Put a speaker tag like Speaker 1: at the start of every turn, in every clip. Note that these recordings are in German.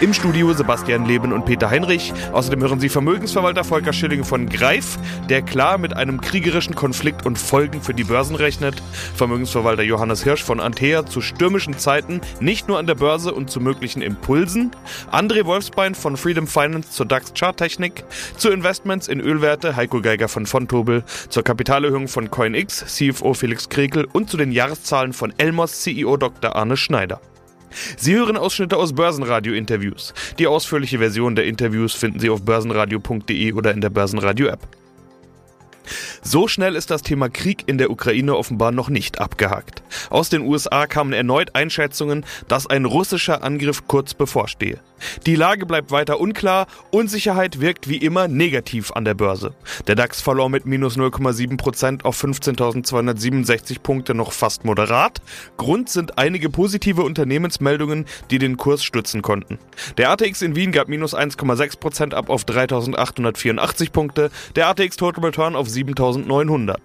Speaker 1: Im Studio Sebastian Leben und Peter Heinrich. Außerdem hören Sie Vermögensverwalter Volker Schilling von Greif, der klar mit einem kriegerischen Konflikt und Folgen für die Börsen rechnet. Vermögensverwalter Johannes Hirsch von Antea zu stürmischen Zeiten, nicht nur an der Börse und zu möglichen Impulsen. André Wolfsbein von Freedom Finance zur DAX Charttechnik. Zu Investments in Ölwerte Heiko Geiger von Fontobel. Zur Kapitalerhöhung von CoinX CFO Felix Krekel und zu den Jahreszahlen von Elmos CEO Dr. Arne Schneider. Sie hören Ausschnitte aus Börsenradio-Interviews. Die ausführliche Version der Interviews finden Sie auf börsenradio.de oder in der Börsenradio-App. So schnell ist das Thema Krieg in der Ukraine offenbar noch nicht abgehakt. Aus den USA kamen erneut Einschätzungen, dass ein russischer Angriff kurz bevorstehe. Die Lage bleibt weiter unklar, Unsicherheit wirkt wie immer negativ an der Börse. Der DAX verlor mit minus 0,7% auf 15.267 Punkte noch fast moderat. Grund sind einige positive Unternehmensmeldungen, die den Kurs stützen konnten. Der ATX in Wien gab minus 1,6% ab auf 3.884 Punkte, der ATX Total Return auf 7.900.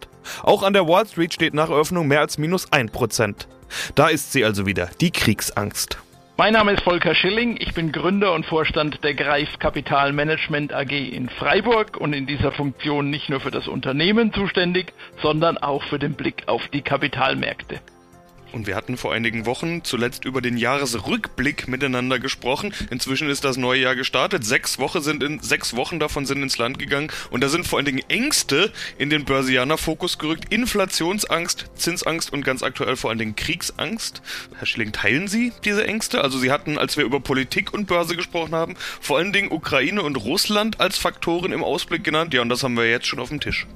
Speaker 1: Auch an der Wall Street steht nach Eröffnung mehr als minus 1%. Da ist sie also wieder, die Kriegsangst.
Speaker 2: Mein Name ist Volker Schilling, ich bin Gründer und Vorstand der Greif Kapital Management AG in Freiburg und in dieser Funktion nicht nur für das Unternehmen zuständig, sondern auch für den Blick auf die Kapitalmärkte.
Speaker 1: Und wir hatten vor einigen Wochen zuletzt über den Jahresrückblick miteinander gesprochen. Inzwischen ist das neue Jahr gestartet. Sechs Wochen sind in sechs Wochen davon sind ins Land gegangen und da sind vor allen Dingen Ängste in den Börsianer Fokus gerückt. Inflationsangst, Zinsangst und ganz aktuell vor allen Dingen Kriegsangst. Herr Schilling, teilen Sie diese Ängste? Also Sie hatten, als wir über Politik und Börse gesprochen haben, vor allen Dingen Ukraine und Russland als Faktoren im Ausblick genannt. Ja, und das haben wir jetzt schon auf dem Tisch.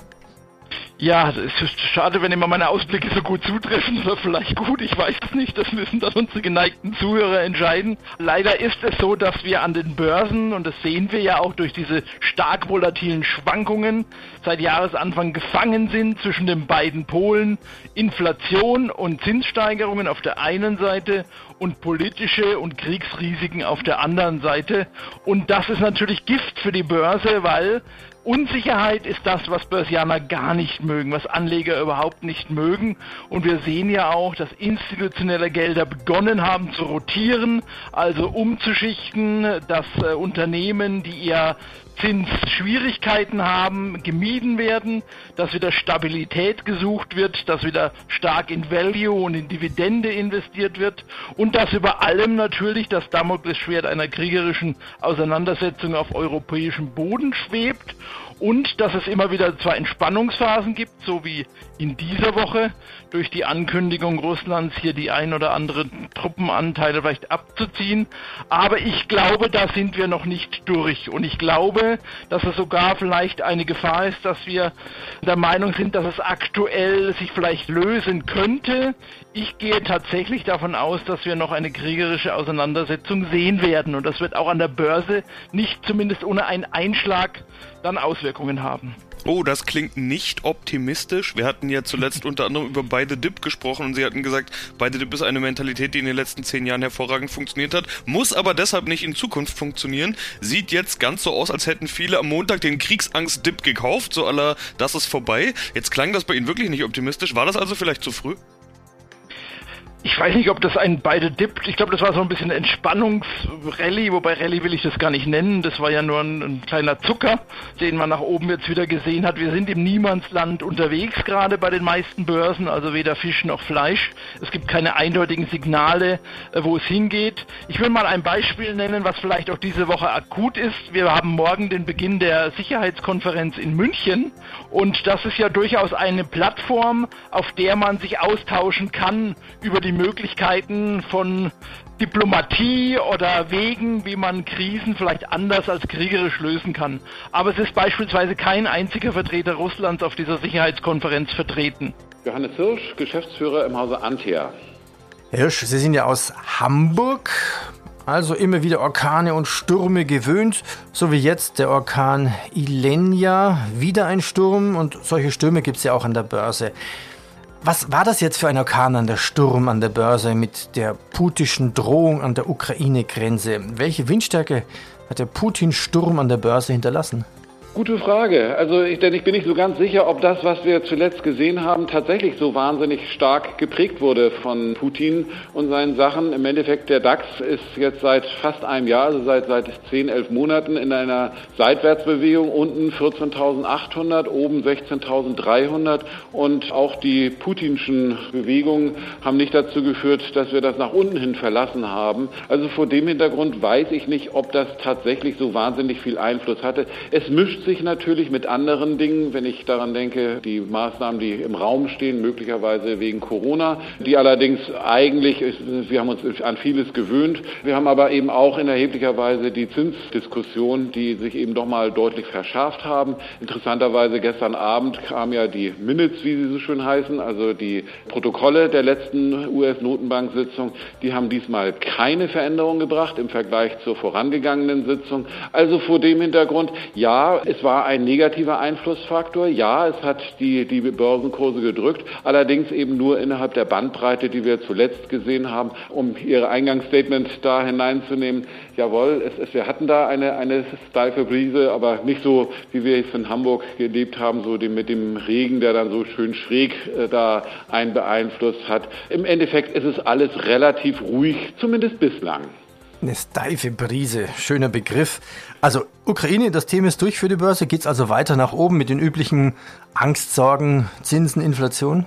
Speaker 2: Ja, es ist schade, wenn immer meine Ausblicke so gut zutreffen oder vielleicht gut, ich weiß es nicht, das müssen dann unsere geneigten Zuhörer entscheiden. Leider ist es so, dass wir an den Börsen, und das sehen wir ja auch durch diese stark volatilen Schwankungen, seit Jahresanfang gefangen sind zwischen den beiden Polen, Inflation und Zinssteigerungen auf der einen Seite und politische und Kriegsrisiken auf der anderen Seite. Und das ist natürlich Gift für die Börse, weil Unsicherheit ist das, was Börsianer gar nicht mögen, was Anleger überhaupt nicht mögen. Und wir sehen ja auch, dass institutionelle Gelder begonnen haben zu rotieren, also umzuschichten, dass äh, Unternehmen, die eher Zinsschwierigkeiten haben, gemieden werden, dass wieder Stabilität gesucht wird, dass wieder stark in Value und in Dividende investiert wird und dass über allem natürlich das Damoklesschwert einer kriegerischen Auseinandersetzung auf europäischem Boden schwebt und dass es immer wieder zwar Entspannungsphasen gibt, so wie in dieser Woche durch die Ankündigung Russlands hier die ein oder anderen Truppenanteile vielleicht abzuziehen, aber ich glaube, da sind wir noch nicht durch und ich glaube, dass es sogar vielleicht eine Gefahr ist, dass wir der Meinung sind, dass es aktuell sich vielleicht lösen könnte. Ich gehe tatsächlich davon aus, dass wir noch eine kriegerische Auseinandersetzung sehen werden und das wird auch an der Börse nicht zumindest ohne einen Einschlag dann Auswirkungen haben.
Speaker 1: Oh, das klingt nicht optimistisch. Wir hatten ja zuletzt unter anderem über beide Dip gesprochen und Sie hatten gesagt, beide Dip ist eine Mentalität, die in den letzten zehn Jahren hervorragend funktioniert hat, muss aber deshalb nicht in Zukunft funktionieren. Sieht jetzt ganz so aus, als hätten viele am Montag den Kriegsangst-Dip gekauft, so aller, das ist vorbei. Jetzt klang das bei Ihnen wirklich nicht optimistisch. War das also vielleicht zu früh?
Speaker 2: Ich weiß nicht, ob das ein beide dippt. Ich glaube, das war so ein bisschen Entspannungsrallye, wobei Rallye will ich das gar nicht nennen. Das war ja nur ein, ein, kleiner Zucker, den man nach oben jetzt wieder gesehen hat. Wir sind im Niemandsland unterwegs, gerade bei den meisten Börsen, also weder Fisch noch Fleisch. Es gibt keine eindeutigen Signale, äh, wo es hingeht. Ich will mal ein Beispiel nennen, was vielleicht auch diese Woche akut ist. Wir haben morgen den Beginn der Sicherheitskonferenz in München und das ist ja durchaus eine Plattform, auf der man sich austauschen kann über die Möglichkeiten von Diplomatie oder Wegen, wie man Krisen vielleicht anders als kriegerisch lösen kann. Aber es ist beispielsweise kein einziger Vertreter Russlands auf dieser Sicherheitskonferenz vertreten.
Speaker 3: Johannes Hirsch, Geschäftsführer im Hause Antia.
Speaker 4: Herr Hirsch, Sie sind ja aus Hamburg, also immer wieder Orkane und Stürme gewöhnt, so wie jetzt der Orkan Ilenia, wieder ein Sturm und solche Stürme gibt es ja auch an der Börse. Was war das jetzt für ein Orkan an der Sturm an der Börse mit der putischen Drohung an der Ukraine-Grenze? Welche Windstärke hat der Putin-Sturm an der Börse hinterlassen?
Speaker 3: Gute Frage. Also, ich, denn ich bin nicht so ganz sicher, ob das, was wir zuletzt gesehen haben, tatsächlich so wahnsinnig stark geprägt wurde von Putin und seinen Sachen. Im Endeffekt, der DAX ist jetzt seit fast einem Jahr, also seit, seit 10, 11 Monaten in einer Seitwärtsbewegung. Unten 14.800, oben 16.300 und auch die putinschen Bewegungen haben nicht dazu geführt, dass wir das nach unten hin verlassen haben. Also vor dem Hintergrund weiß ich nicht, ob das tatsächlich so wahnsinnig viel Einfluss hatte. Es mischt sich natürlich mit anderen Dingen, wenn ich daran denke, die Maßnahmen, die im Raum stehen, möglicherweise wegen Corona, die allerdings eigentlich, wir haben uns an vieles gewöhnt. Wir haben aber eben auch in erheblicher Weise die Zinsdiskussion, die sich eben doch mal deutlich verschärft haben. Interessanterweise gestern Abend kamen ja die Minutes, wie sie so schön heißen, also die Protokolle der letzten US-Notenbank-Sitzung, die haben diesmal keine Veränderung gebracht im Vergleich zur vorangegangenen Sitzung. Also vor dem Hintergrund, ja, es war ein negativer Einflussfaktor. Ja, es hat die, die Börsenkurse gedrückt, allerdings eben nur innerhalb der Bandbreite, die wir zuletzt gesehen haben. Um Ihr Eingangsstatement da hineinzunehmen, jawohl, es, es, wir hatten da eine, eine steife Brise, aber nicht so, wie wir es in Hamburg gelebt haben, so dem, mit dem Regen, der dann so schön schräg äh, da einen beeinflusst hat. Im Endeffekt ist es alles relativ ruhig, zumindest bislang.
Speaker 4: Eine steife Brise, schöner Begriff. Also Ukraine, das Thema ist durch für die Börse. Geht es also weiter nach oben mit den üblichen Angstsorgen, Zinsen, Inflation?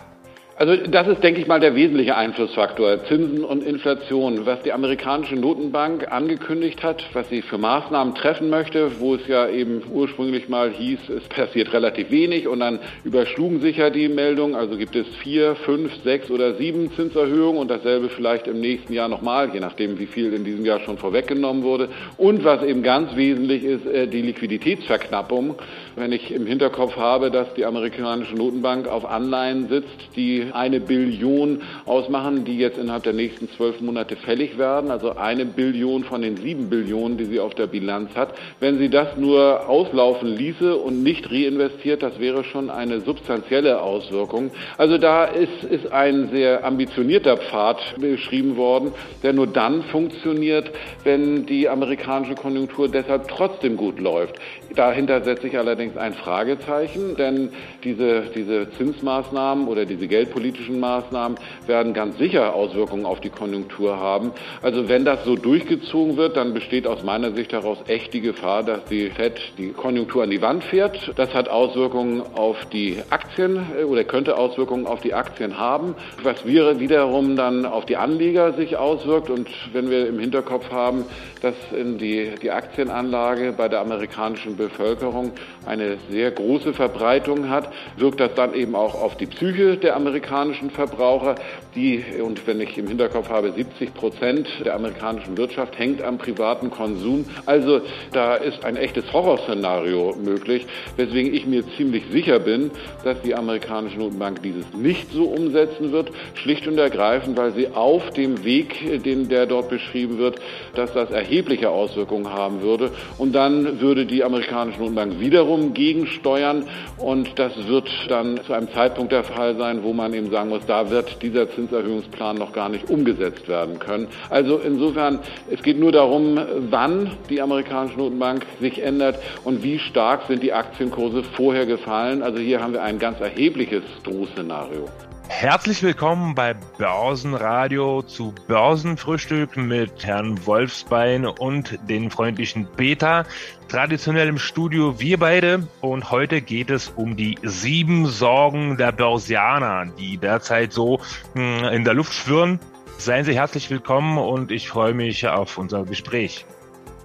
Speaker 3: Also das ist, denke ich mal, der wesentliche Einflussfaktor. Zinsen und Inflation. Was die amerikanische Notenbank angekündigt hat, was sie für Maßnahmen treffen möchte, wo es ja eben ursprünglich mal hieß, es passiert relativ wenig und dann überschlugen sich ja die Meldungen. Also gibt es vier, fünf, sechs oder sieben Zinserhöhungen und dasselbe vielleicht im nächsten Jahr nochmal, je nachdem, wie viel in diesem Jahr schon vorweggenommen wurde. Und was eben ganz wesentlich ist, äh, die Liquiditätsverknappung. Wenn ich im Hinterkopf habe, dass die amerikanische Notenbank auf Anleihen sitzt, die eine Billion ausmachen, die jetzt innerhalb der nächsten zwölf Monate fällig werden, also eine Billion von den sieben Billionen, die sie auf der Bilanz hat. Wenn sie das nur auslaufen ließe und nicht reinvestiert, das wäre schon eine substanzielle Auswirkung. Also da ist, ist ein sehr ambitionierter Pfad beschrieben worden, der nur dann funktioniert, wenn die amerikanische Konjunktur deshalb trotzdem gut läuft. Dahinter setze ich allerdings ein Fragezeichen, denn diese, diese Zinsmaßnahmen oder diese geldpolitischen Maßnahmen werden ganz sicher Auswirkungen auf die Konjunktur haben. Also wenn das so durchgezogen wird, dann besteht aus meiner Sicht heraus echt die Gefahr, dass die FED die Konjunktur an die Wand fährt. Das hat Auswirkungen auf die Aktien äh, oder könnte Auswirkungen auf die Aktien haben, was wäre wiederum dann auf die Anleger sich auswirkt. Und wenn wir im Hinterkopf haben, dass die, die Aktienanlage bei der amerikanischen Bevölkerung eine sehr große Verbreitung hat, wirkt das dann eben auch auf die Psyche der amerikanischen Verbraucher, die, und wenn ich im Hinterkopf habe, 70 Prozent der amerikanischen Wirtschaft hängt am privaten Konsum. Also da ist ein echtes Horrorszenario möglich, weswegen ich mir ziemlich sicher bin, dass die amerikanische Notenbank dieses nicht so umsetzen wird, schlicht und ergreifend, weil sie auf dem Weg, den der dort beschrieben wird, dass das erhebliche Auswirkungen haben würde. Und dann würde die amerikanische Notenbank wiederum gegensteuern und das wird dann zu einem Zeitpunkt der Fall sein, wo man eben sagen muss, da wird dieser Zinserhöhungsplan noch gar nicht umgesetzt werden können. Also insofern, es geht nur darum, wann die amerikanische Notenbank sich ändert und wie stark sind die Aktienkurse vorher gefallen. Also hier haben wir ein ganz erhebliches Drohszenario.
Speaker 5: Herzlich willkommen bei Börsenradio zu Börsenfrühstück mit Herrn Wolfsbein und den freundlichen Peter. Traditionell im Studio wir beide und heute geht es um die sieben Sorgen der Börsianer, die derzeit so hm, in der Luft schwirren. Seien Sie herzlich willkommen und ich freue mich auf unser Gespräch.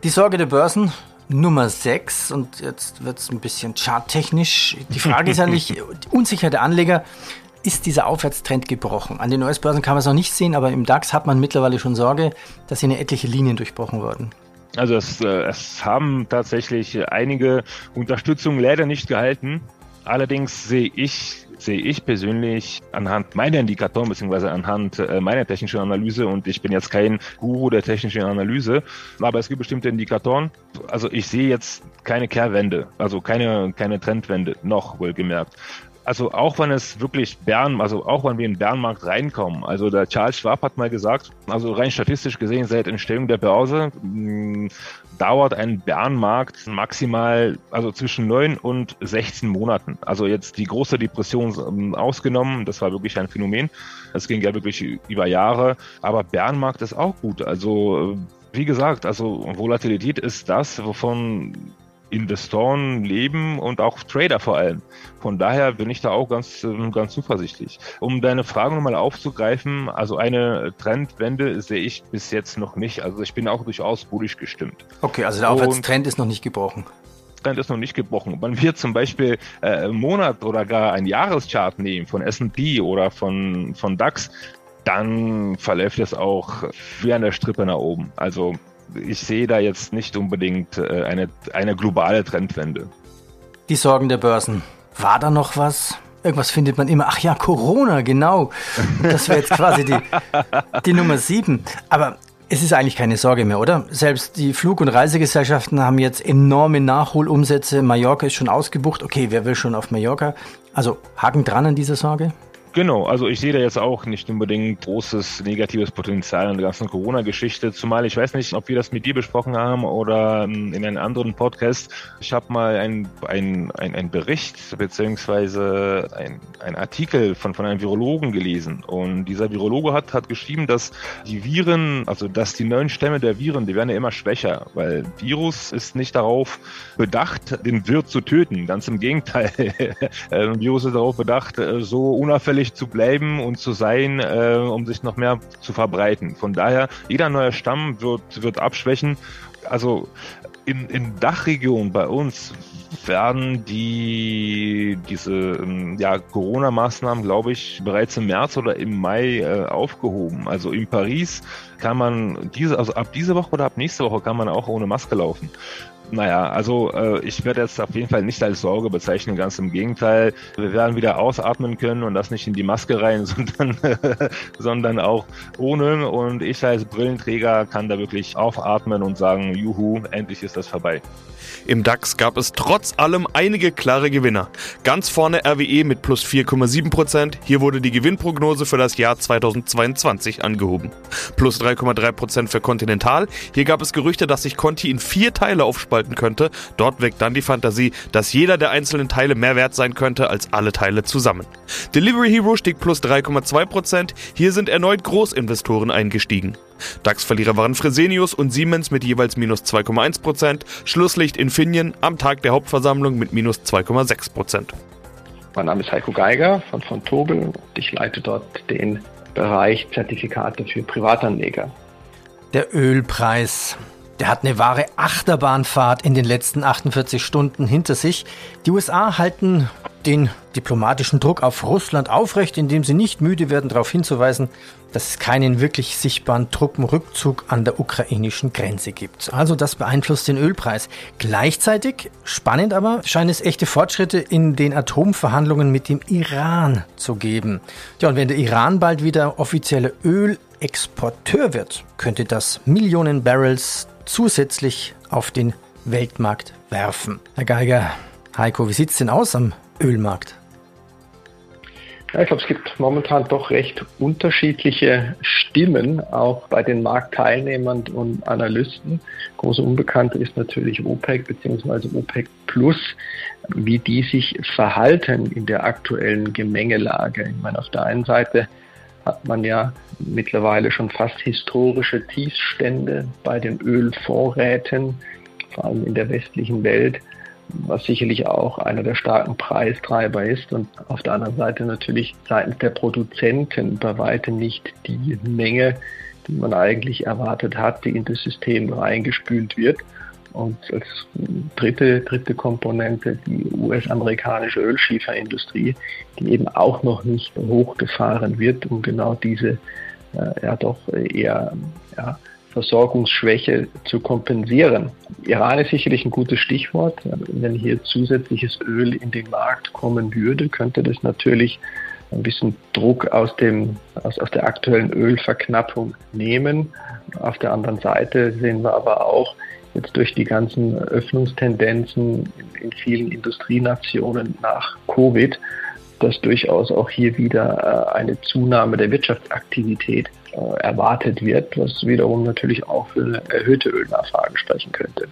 Speaker 4: Die Sorge der Börsen, Nummer 6 und jetzt wird es ein bisschen charttechnisch. Die Frage ist eigentlich, die Unsicherheit der Anleger, ist dieser Aufwärtstrend gebrochen. An den US-Börsen kann man es noch nicht sehen, aber im DAX hat man mittlerweile schon Sorge, dass hier eine etliche Linien durchbrochen wurden.
Speaker 5: Also es, äh, es haben tatsächlich einige Unterstützungen leider nicht gehalten. Allerdings sehe ich sehe ich persönlich anhand meiner Indikatoren beziehungsweise anhand äh, meiner technischen Analyse und ich bin jetzt kein Guru der technischen Analyse, aber es gibt bestimmte Indikatoren. Also ich sehe jetzt keine Kehrwende, also keine keine Trendwende noch wohlgemerkt. Also auch wenn es wirklich Bern, also auch wenn wir in den Bärenmarkt reinkommen, also der Charles Schwab hat mal gesagt, also rein statistisch gesehen seit Entstehung der Börse mh, dauert ein Bärenmarkt maximal, also zwischen neun und 16 Monaten. Also jetzt die große Depression ähm, ausgenommen, das war wirklich ein Phänomen. Es ging ja wirklich über Jahre, aber Bärenmarkt ist auch gut. Also äh, wie gesagt, also Volatilität ist das, wovon Investoren leben und auch Trader vor allem. Von daher bin ich da auch ganz, ähm, ganz zuversichtlich. Um deine Frage nochmal aufzugreifen, also eine Trendwende sehe ich bis jetzt noch nicht. Also ich bin auch durchaus bullisch gestimmt.
Speaker 4: Okay, also der Aufwärtstrend ist noch nicht gebrochen.
Speaker 5: Trend ist noch nicht gebrochen. Man wird zum Beispiel äh, einen Monat oder gar ein Jahreschart nehmen von S&P oder von, von DAX, dann verläuft es auch wie an der Strippe nach oben. Also ich sehe da jetzt nicht unbedingt äh, eine, eine globale Trendwende.
Speaker 4: Die Sorgen der Börsen. War da noch was? Irgendwas findet man immer. Ach ja, Corona, genau. Das wäre jetzt quasi die, die Nummer sieben. Aber es ist eigentlich keine Sorge mehr, oder? Selbst die Flug- und Reisegesellschaften haben jetzt enorme Nachholumsätze. Mallorca ist schon ausgebucht. Okay, wer will schon auf Mallorca? Also Haken dran an dieser Sorge?
Speaker 5: Genau, also ich sehe da jetzt auch nicht unbedingt großes negatives Potenzial in der ganzen Corona-Geschichte, zumal ich weiß nicht, ob wir das mit dir besprochen haben oder ähm, in einem anderen Podcast. Ich habe mal ein, ein, ein, Bericht beziehungsweise ein, ein Artikel von, von einem Virologen gelesen und dieser Virologe hat, hat geschrieben, dass die Viren, also dass die neuen Stämme der Viren, die werden ja immer schwächer, weil Virus ist nicht darauf bedacht, den Wirt zu töten, ganz im Gegenteil. Ein Virus ist darauf bedacht, äh, so unauffällig anfällig zu bleiben und zu sein, äh, um sich noch mehr zu verbreiten. Von daher, jeder neue Stamm wird, wird abschwächen. Also in, in Dachregion bei uns werden die diese ähm, ja, Corona-Maßnahmen, glaube ich, bereits im März oder im Mai äh, aufgehoben. Also in Paris kann man diese, also ab diese Woche oder ab nächste Woche kann man auch ohne Maske laufen. Naja, also äh, ich werde jetzt auf jeden Fall nicht als Sorge bezeichnen, ganz im Gegenteil. Wir werden wieder ausatmen können und das nicht in die Maske rein, sondern, sondern auch ohne. Und ich als Brillenträger kann da wirklich aufatmen und sagen, juhu, endlich ist das vorbei.
Speaker 1: Im DAX gab es trotz allem einige klare Gewinner. Ganz vorne RWE mit plus 4,7%. Hier wurde die Gewinnprognose für das Jahr 2022 angehoben. Plus 3,3% für Continental. Hier gab es Gerüchte, dass sich Conti in vier Teile aufspalten könnte. Dort weckt dann die Fantasie, dass jeder der einzelnen Teile mehr wert sein könnte als alle Teile zusammen. Delivery Hero stieg plus 3,2%. Hier sind erneut Großinvestoren eingestiegen. DAX-Verlierer waren Fresenius und Siemens mit jeweils minus 2,1%, Schlusslicht Infineon am Tag der Hauptversammlung mit minus 2,6%.
Speaker 6: Mein Name ist Heiko Geiger von von Tobel und ich leite dort den Bereich Zertifikate für Privatanleger.
Speaker 4: Der Ölpreis. Der hat eine wahre Achterbahnfahrt in den letzten 48 Stunden hinter sich. Die USA halten den diplomatischen Druck auf Russland aufrecht, indem sie nicht müde werden, darauf hinzuweisen, dass es keinen wirklich sichtbaren Truppenrückzug an der ukrainischen Grenze gibt. Also das beeinflusst den Ölpreis. Gleichzeitig, spannend aber, scheinen es echte Fortschritte in den Atomverhandlungen mit dem Iran zu geben. Ja, und wenn der Iran bald wieder offizieller Ölexporteur wird, könnte das Millionen Barrels zusätzlich auf den Weltmarkt werfen. Herr Geiger, Heiko, wie sieht es denn aus am Ölmarkt?
Speaker 6: Ja, ich glaube, es gibt momentan doch recht unterschiedliche Stimmen, auch bei den Marktteilnehmern und Analysten. Große Unbekannte ist natürlich OPEC bzw. OPEC Plus, wie die sich verhalten in der aktuellen Gemengelage. Ich meine, auf der einen Seite hat man ja mittlerweile schon fast historische Tiefstände bei den Ölvorräten, vor allem in der westlichen Welt, was sicherlich auch einer der starken Preistreiber ist und auf der anderen Seite natürlich seitens der Produzenten bei weitem nicht die Menge, die man eigentlich erwartet hat, die in das System reingespült wird. Und als dritte, dritte Komponente die US-amerikanische Ölschieferindustrie, die eben auch noch nicht hochgefahren wird, um genau diese äh, ja doch eher ja, Versorgungsschwäche zu kompensieren. Iran ist sicherlich ein gutes Stichwort. Wenn hier zusätzliches Öl in den Markt kommen würde, könnte das natürlich ein bisschen Druck aus, dem, aus, aus der aktuellen Ölverknappung nehmen. Auf der anderen Seite sehen wir aber auch, jetzt durch die ganzen Öffnungstendenzen in vielen Industrienationen nach Covid, dass durchaus auch hier wieder äh, eine Zunahme der Wirtschaftsaktivität äh, erwartet wird, was wiederum natürlich auch für eine erhöhte Ölnachfrage sprechen könnte.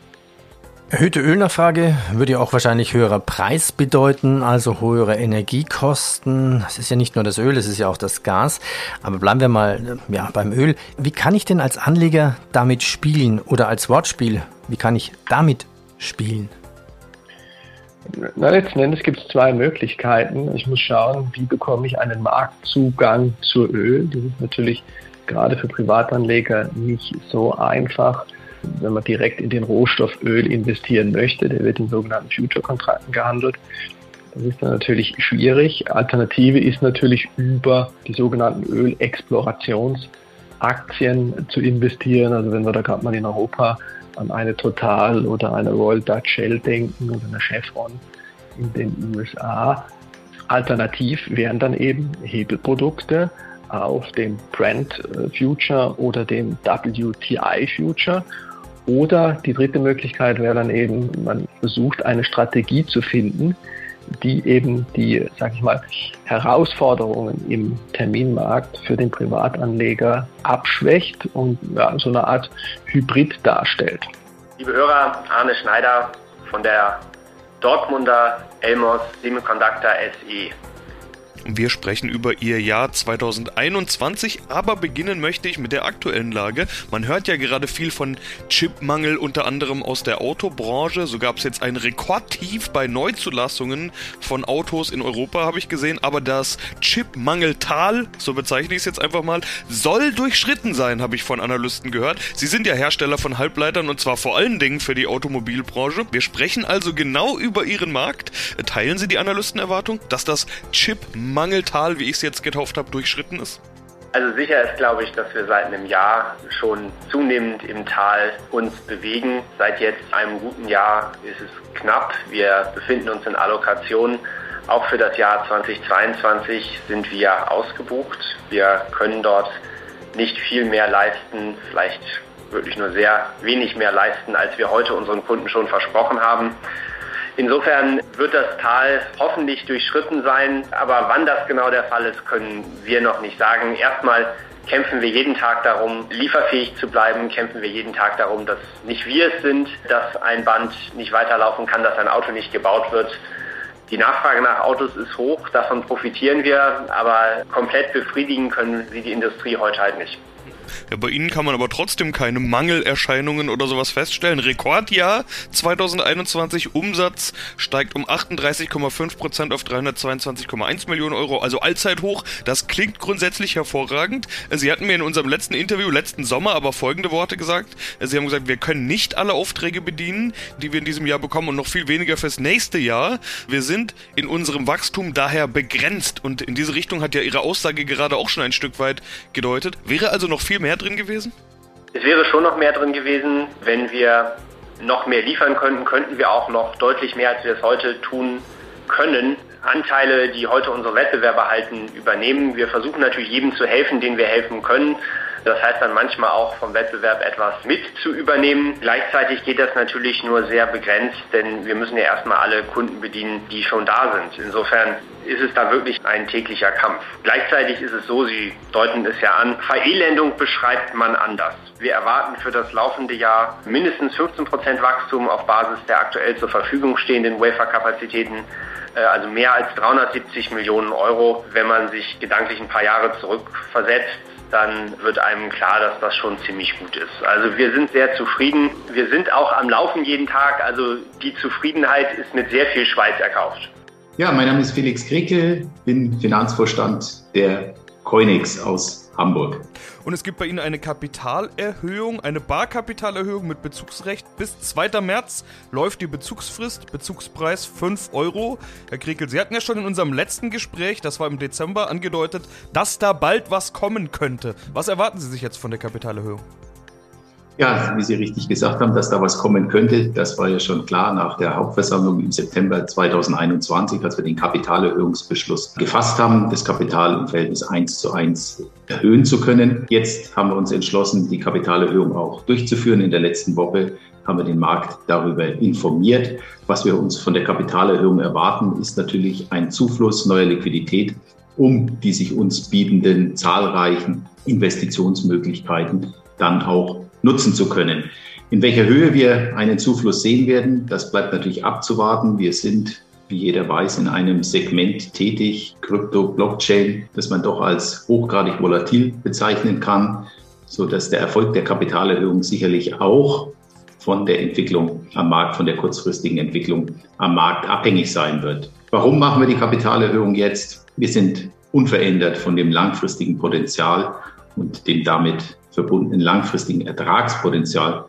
Speaker 4: Erhöhte Ölnachfrage würde ja auch wahrscheinlich höherer Preis bedeuten, also höhere Energiekosten. Es ist ja nicht nur das Öl, es ist ja auch das Gas. Aber bleiben wir mal ja, beim Öl. Wie kann ich denn als Anleger damit spielen oder als Wortspiel, wie kann ich damit spielen?
Speaker 6: Na, letzten Endes gibt es zwei Möglichkeiten. Ich muss schauen, wie bekomme ich einen Marktzugang zu Öl. Das ist natürlich gerade für Privatanleger nicht so einfach wenn man direkt in den Rohstoff Öl investieren möchte. Der wird in sogenannten Future-Kontrakten gehandelt. Das ist dann natürlich schwierig. Alternative ist natürlich über die sogenannten Ölexplorationsaktien zu investieren. Also wenn wir da gerade mal in Europa an eine Total oder eine Royal Dutch Shell denken oder eine Chevron in den USA. Alternativ wären dann eben Hebelprodukte auf dem Brent äh, Future oder dem WTI Future. Oder die dritte Möglichkeit wäre dann eben, man versucht eine Strategie zu finden, die eben die, sag ich mal, Herausforderungen im Terminmarkt für den Privatanleger abschwächt und ja, so eine Art Hybrid darstellt.
Speaker 7: Liebe Hörer, Arne Schneider von der Dortmunder Elmos Semiconductor SE.
Speaker 1: Wir sprechen über ihr Jahr 2021, aber beginnen möchte ich mit der aktuellen Lage. Man hört ja gerade viel von Chipmangel, unter anderem aus der Autobranche. So gab es jetzt ein Rekordtief bei Neuzulassungen von Autos in Europa, habe ich gesehen. Aber das Chipmangeltal, so bezeichne ich es jetzt einfach mal, soll durchschritten sein, habe ich von Analysten gehört. Sie sind ja Hersteller von Halbleitern und zwar vor allen Dingen für die Automobilbranche. Wir sprechen also genau über ihren Markt. Teilen Sie die Analystenerwartung, dass das Chipmangeltal Mangeltal, wie ich es jetzt getauft habe, durchschritten ist?
Speaker 7: Also sicher ist, glaube ich, dass wir seit einem Jahr schon zunehmend im Tal uns bewegen. Seit jetzt einem guten Jahr ist es knapp. Wir befinden uns in Allokationen. Auch für das Jahr 2022 sind wir ausgebucht. Wir können dort nicht viel mehr leisten, vielleicht wirklich nur sehr wenig mehr leisten, als wir heute unseren Kunden schon versprochen haben. Insofern wird das Tal hoffentlich durchschritten sein, aber wann das genau der Fall ist, können wir noch nicht sagen. Erstmal kämpfen wir jeden Tag darum, lieferfähig zu bleiben, kämpfen wir jeden Tag darum, dass nicht wir es sind, dass ein Band nicht weiterlaufen kann, dass ein Auto nicht gebaut wird. Die Nachfrage nach Autos ist hoch, davon profitieren wir, aber komplett befriedigen können sie die Industrie heute halt nicht.
Speaker 1: Ja, bei Ihnen kann man aber trotzdem keine Mangelerscheinungen oder sowas feststellen. Rekordjahr 2021, Umsatz steigt um 38,5% auf 322,1 Millionen Euro, also Allzeithoch. Das klingt grundsätzlich hervorragend. Sie hatten mir in unserem letzten Interview, letzten Sommer, aber folgende Worte gesagt. Sie haben gesagt, wir können nicht alle Aufträge bedienen, die wir in diesem Jahr bekommen und noch viel weniger fürs nächste Jahr. Wir sind in unserem Wachstum daher begrenzt und in diese Richtung hat ja Ihre Aussage gerade auch schon ein Stück weit gedeutet. Wäre also noch viel viel mehr drin gewesen?
Speaker 7: Es wäre schon noch mehr drin gewesen. Wenn wir noch mehr liefern könnten, könnten wir auch noch deutlich mehr, als wir es heute tun können, Anteile, die heute unsere Wettbewerber halten, übernehmen. Wir versuchen natürlich jedem zu helfen, den wir helfen können. Das heißt dann manchmal auch vom Wettbewerb etwas mit zu übernehmen. Gleichzeitig geht das natürlich nur sehr begrenzt, denn wir müssen ja erstmal alle Kunden bedienen, die schon da sind. Insofern ist es da wirklich ein täglicher Kampf. Gleichzeitig ist es so, Sie deuten es ja an, Verelendung beschreibt man anders. Wir erwarten für das laufende Jahr mindestens 15 Prozent Wachstum auf Basis der aktuell zur Verfügung stehenden Wafer-Kapazitäten äh, also mehr als 370 Millionen Euro. Wenn man sich gedanklich ein paar Jahre zurückversetzt, dann wird einem klar, dass das schon ziemlich gut ist. Also wir sind sehr zufrieden. Wir sind auch am Laufen jeden Tag. Also die Zufriedenheit ist mit sehr viel Schweiß erkauft.
Speaker 8: Ja, mein Name ist Felix Krickel, bin Finanzvorstand der Coinex aus Hamburg.
Speaker 1: Und es gibt bei Ihnen eine Kapitalerhöhung, eine Barkapitalerhöhung mit Bezugsrecht. Bis 2. März läuft die Bezugsfrist, Bezugspreis 5 Euro. Herr Kriekel, Sie hatten ja schon in unserem letzten Gespräch, das war im Dezember, angedeutet, dass da bald was kommen könnte. Was erwarten Sie sich jetzt von der Kapitalerhöhung?
Speaker 8: Ja, wie Sie richtig gesagt haben, dass da was kommen könnte, das war ja schon klar nach der Hauptversammlung im September 2021, als wir den Kapitalerhöhungsbeschluss gefasst haben, das Kapital im Verhältnis 1 zu 1 erhöhen zu können. Jetzt haben wir uns entschlossen, die Kapitalerhöhung auch durchzuführen. In der letzten Woche haben wir den Markt darüber informiert. Was wir uns von der Kapitalerhöhung erwarten, ist natürlich ein Zufluss neuer Liquidität, um die sich uns bietenden zahlreichen Investitionsmöglichkeiten dann auch nutzen zu können. In welcher Höhe wir einen Zufluss sehen werden, das bleibt natürlich abzuwarten. Wir sind, wie jeder weiß, in einem Segment tätig, Krypto, Blockchain, das man doch als hochgradig volatil bezeichnen kann, so dass der Erfolg der Kapitalerhöhung sicherlich auch von der Entwicklung am Markt, von der kurzfristigen Entwicklung am Markt abhängig sein wird. Warum machen wir die Kapitalerhöhung jetzt? Wir sind unverändert von dem langfristigen Potenzial und dem damit verbundenen langfristigen Ertragspotenzial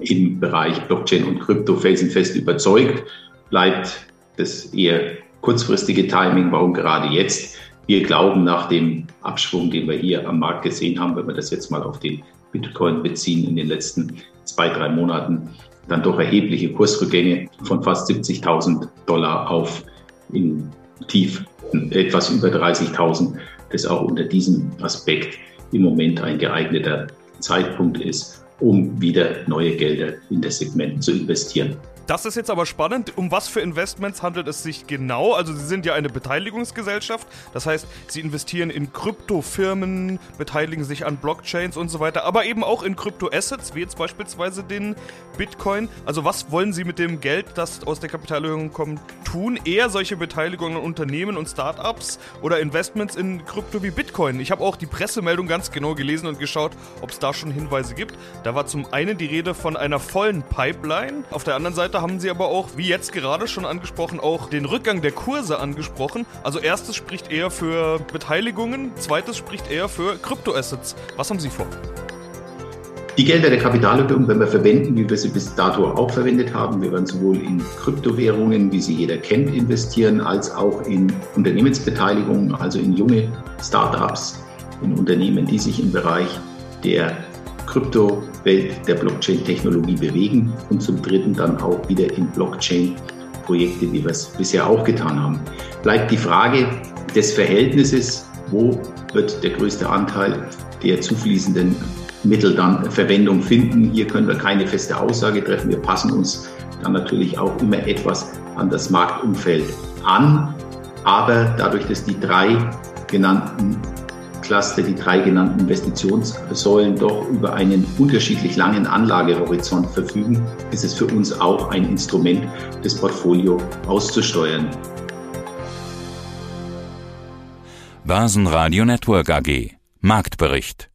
Speaker 8: im Bereich Blockchain und Krypto felsenfest überzeugt. Bleibt das eher kurzfristige Timing, warum gerade jetzt? Wir glauben nach dem Abschwung, den wir hier am Markt gesehen haben, wenn wir das jetzt mal auf den Bitcoin beziehen in den letzten zwei, drei Monaten, dann doch erhebliche Kursrückgänge von fast 70.000 Dollar auf in Tief etwas über 30.000, das auch unter diesem Aspekt im Moment ein geeigneter Zeitpunkt ist, um wieder neue Gelder in das Segment zu investieren.
Speaker 1: Das ist jetzt aber spannend. Um was für Investments handelt es sich genau? Also Sie sind ja eine Beteiligungsgesellschaft. Das heißt, Sie investieren in Kryptofirmen, beteiligen sich an Blockchains und so weiter, aber eben auch in Kryptoassets, wie jetzt beispielsweise den Bitcoin. Also was wollen Sie mit dem Geld, das aus der Kapitalerhöhung kommt, tun? Eher solche Beteiligungen an Unternehmen und Startups oder Investments in Krypto wie Bitcoin? Ich habe auch die Pressemeldung ganz genau gelesen und geschaut, ob es da schon Hinweise gibt. Da war zum einen die Rede von einer vollen Pipeline. Auf der anderen Seite haben Sie aber auch, wie jetzt gerade schon angesprochen, auch den Rückgang der Kurse angesprochen. Also erstes spricht eher für Beteiligungen, zweites spricht eher für Kryptoassets. Was haben Sie vor?
Speaker 8: Die Gelder der Kapitalerhöhung werden wir verwenden, wie wir sie bis dato auch verwendet haben. Wir werden sowohl in Kryptowährungen, wie sie jeder kennt, investieren, als auch in Unternehmensbeteiligungen, also in junge Startups, in Unternehmen, die sich im Bereich der Kryptowelt der Blockchain-Technologie bewegen und zum Dritten dann auch wieder in Blockchain-Projekte, wie wir es bisher auch getan haben. Bleibt die Frage des Verhältnisses, wo wird der größte Anteil der zufließenden Mittel dann Verwendung finden. Hier können wir keine feste Aussage treffen. Wir passen uns dann natürlich auch immer etwas an das Marktumfeld an. Aber dadurch, dass die drei genannten Cluster, die drei genannten Investitionssäulen, doch über einen unterschiedlich langen Anlagehorizont verfügen, ist es für uns auch ein Instrument, das Portfolio auszusteuern.
Speaker 9: Börsenradio Network AG Marktbericht